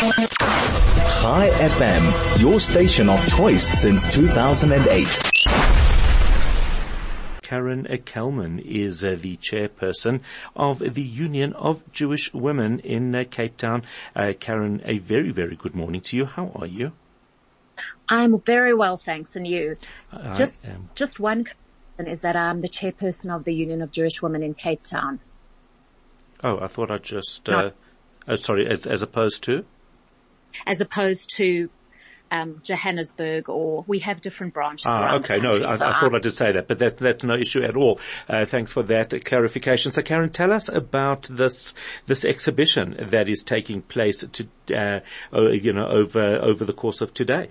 Chai FM, your station of choice since 2008. Karen Kallman is uh, the chairperson of the Union of Jewish Women in uh, Cape Town. Uh, Karen, a very, very good morning to you. How are you? I'm very well, thanks. And you? I just, am. just one correction is that I'm the chairperson of the Union of Jewish Women in Cape Town. Oh, I thought I'd just, No. uh, oh, sorry, as, as opposed to? As opposed to um, Johannesburg or we have different branches Ah, okay. the No, country. I, so I thought I'm- I did say that, but that, that's no issue at all. Uh, thanks for that clarification. So Karen, tell us about this, this exhibition that is taking place to, uh, you know, over, over the course of today.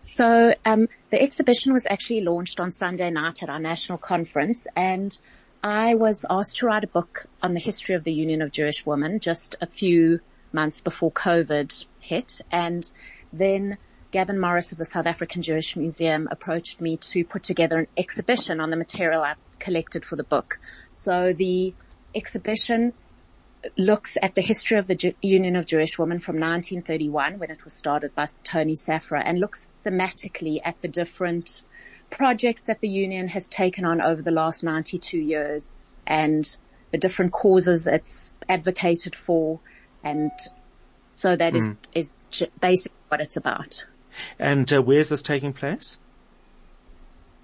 So um, the exhibition was actually launched on Sunday night at our national conference, and I was asked to write a book on the history of the Union of Jewish Women just a few months before COVID hit, and then Gavin Morris of the South African Jewish Museum approached me to put together an exhibition on the material I collected for the book. So the exhibition looks at the history of the Ju- Union of Jewish Women from 1931 when it was started by Toni Saphra and looks thematically at the different projects that the union has taken on over the last 92 years and the different causes it's advocated for and so that is is j- basically what it's about. And uh, where's this taking place?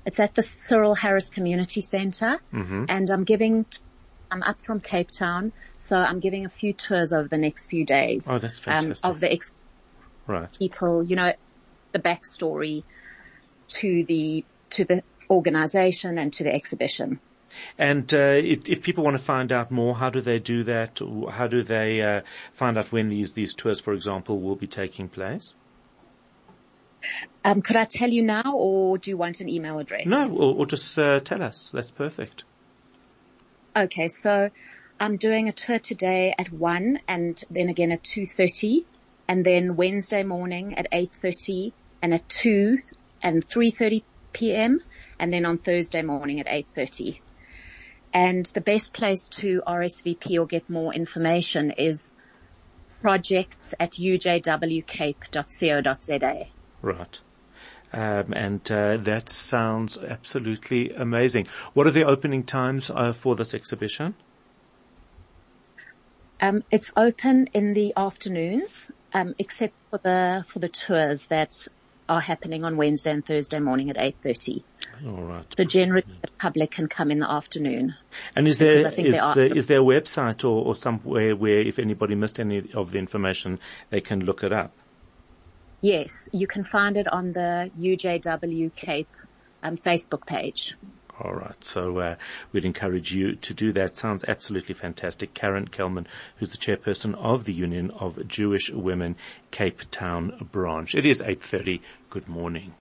It's at the Cyril Harris Community Center and I'm giving, I'm up from Cape Town, so I'm giving a few tours over the next few days. Oh, that's um, fantastic. of the ex- Right. people, you know, the backstory to the, to the organization and to the exhibition. And uh, if, if people want to find out more, how do they do that? How do they uh, find out when these these tours, for example, will be taking place? Um, could I tell you now or do you want an email address? No, or, or just uh, tell us. That's perfect. Okay, so I'm doing a tour today at 1 and then again at 2.30 and then Wednesday morning at 8.30 and at 2 and 3.30 p.m. and then on Thursday morning at 8.30. And the best place to RSVP or get more information is projects at ujwcape.co.za. Right. Um, and uh, that sounds absolutely amazing. What are the opening times uh, for this exhibition? Um, it's open in the afternoons, um, except for the for the tours that are happening on Wednesday and Thursday morning at eight thirty. All right. So generally, the public can come in the afternoon. And is there is there, is there a website or, or somewhere where if anybody missed any of the information, they can look it up? Yes, you can find it on the UJW Cape um, Facebook page. All right. So uh, we'd encourage you to do that. Sounds absolutely fantastic. Karen Kallman, who's the chairperson of the Union of Jewish Women Cape Town branch. It is 8.30. Good morning.